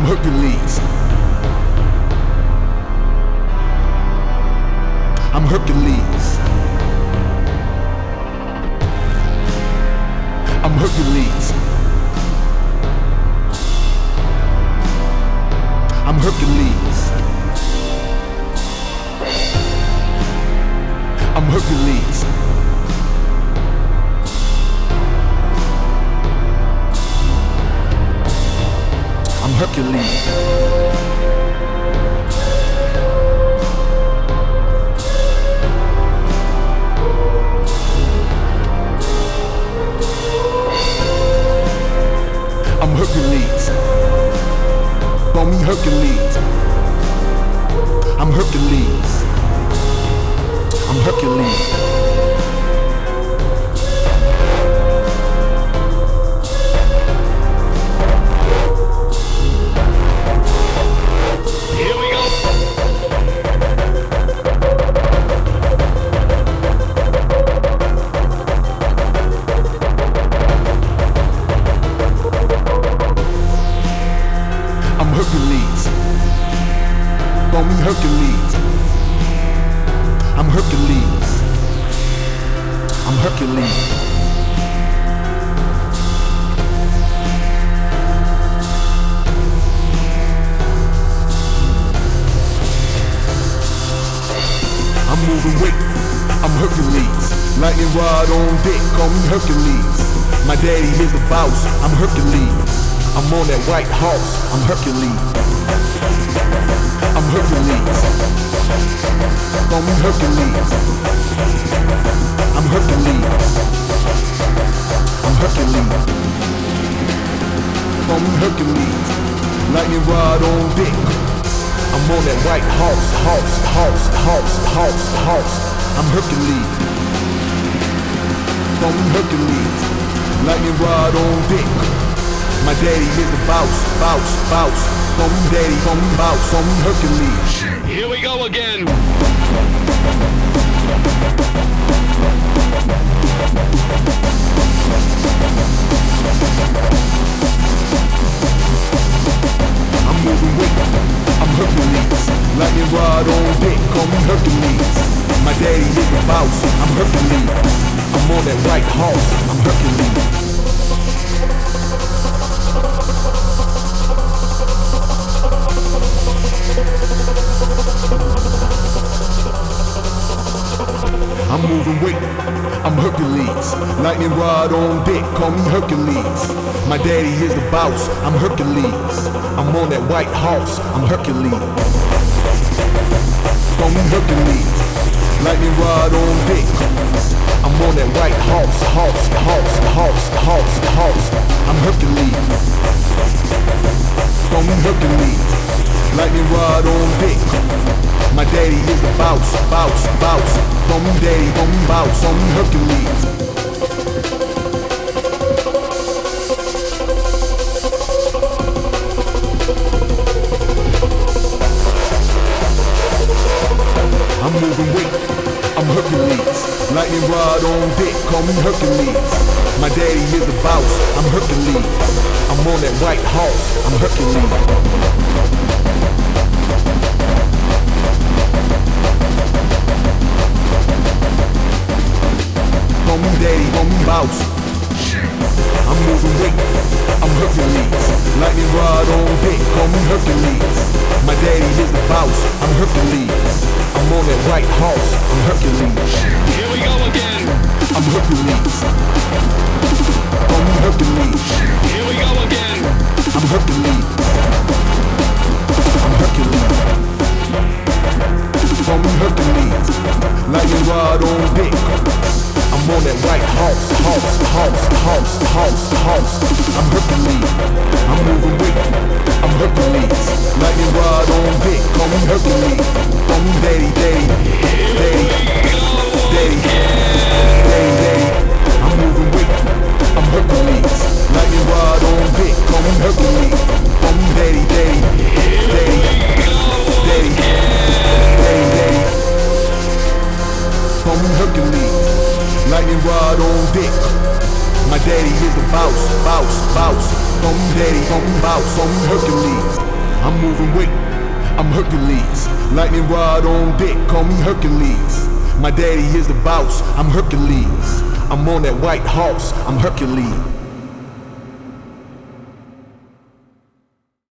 I'm Hercules. I'm Hercules. I'm Hercules. I'm Hercules. I'm Hercules. I'm Hercules. Call me Hercules. I'm Hercules. Hercules. I'm Hercules. I'm moving weight. I'm Hercules. Lightning rod on dick. Call me Hercules. My daddy is the boss. I'm Hercules. I'm on that white horse. I'm Hercules. I'm Hercules. Call me Hercules. I'm Hercules. I'm Hercules. Call me Hercules. Lightning rod on dick. I'm on that white horse, horse, horse, horse, horse, horse. I'm Hercules. Call me Hercules. Lightning rod on dick. My daddy is the boss, boss, me daddy, call me boss, call me Hercules. Here we go again. I'm moving weight. I'm Hercules. Lightning rod on dick. Call me Hercules. My daddy is the boss. I'm Hercules. I'm on that white horse. I'm Hercules. I'm moving weight. I'm Hercules. Lightning rod on dick. Call me Hercules. My daddy is the boss. I'm Hercules. I'm on that white horse. I'm Hercules. Call me Hercules. Lightning rod on dick. I'm on that white horse, horse, horse, horse, horse, horse. I'm Hercules. Call me Hercules. Lightning rod on dick. My daddy is the boss, boss, boss. Call me daddy, call me boss, call me Hercules. I'm moving weight. I'm Hercules. Lightning rod on dick. Call me Hercules. My daddy is a boss. I'm Hercules. I'm on that white horse. I'm Hercules. Daddy. Call me boss. I'm moving weight. I'm Hercules. Lightning rod on dick. Call me Hercules. My daddy is the boss. I'm Hercules. I'm on that white horse. I'm Hercules. Here we go again. I'm Hercules. Call me Hercules. Here we go again. I'm Hercules. Horse, horse, horse, horse, horse, horse. I'm Hercules. I'm moving weight. I'm Hercules. Lightning rod on dick. Call me Hercules. Call me daddy, daddy, daddy is the boss, boss, boss. Call me daddy, call me boss, call me Hercules. I'm moving weight. I'm Hercules. Lightning rod on dick. Call me Hercules. My daddy is the boss, I'm Hercules. I'm on that white horse, I'm Hercules.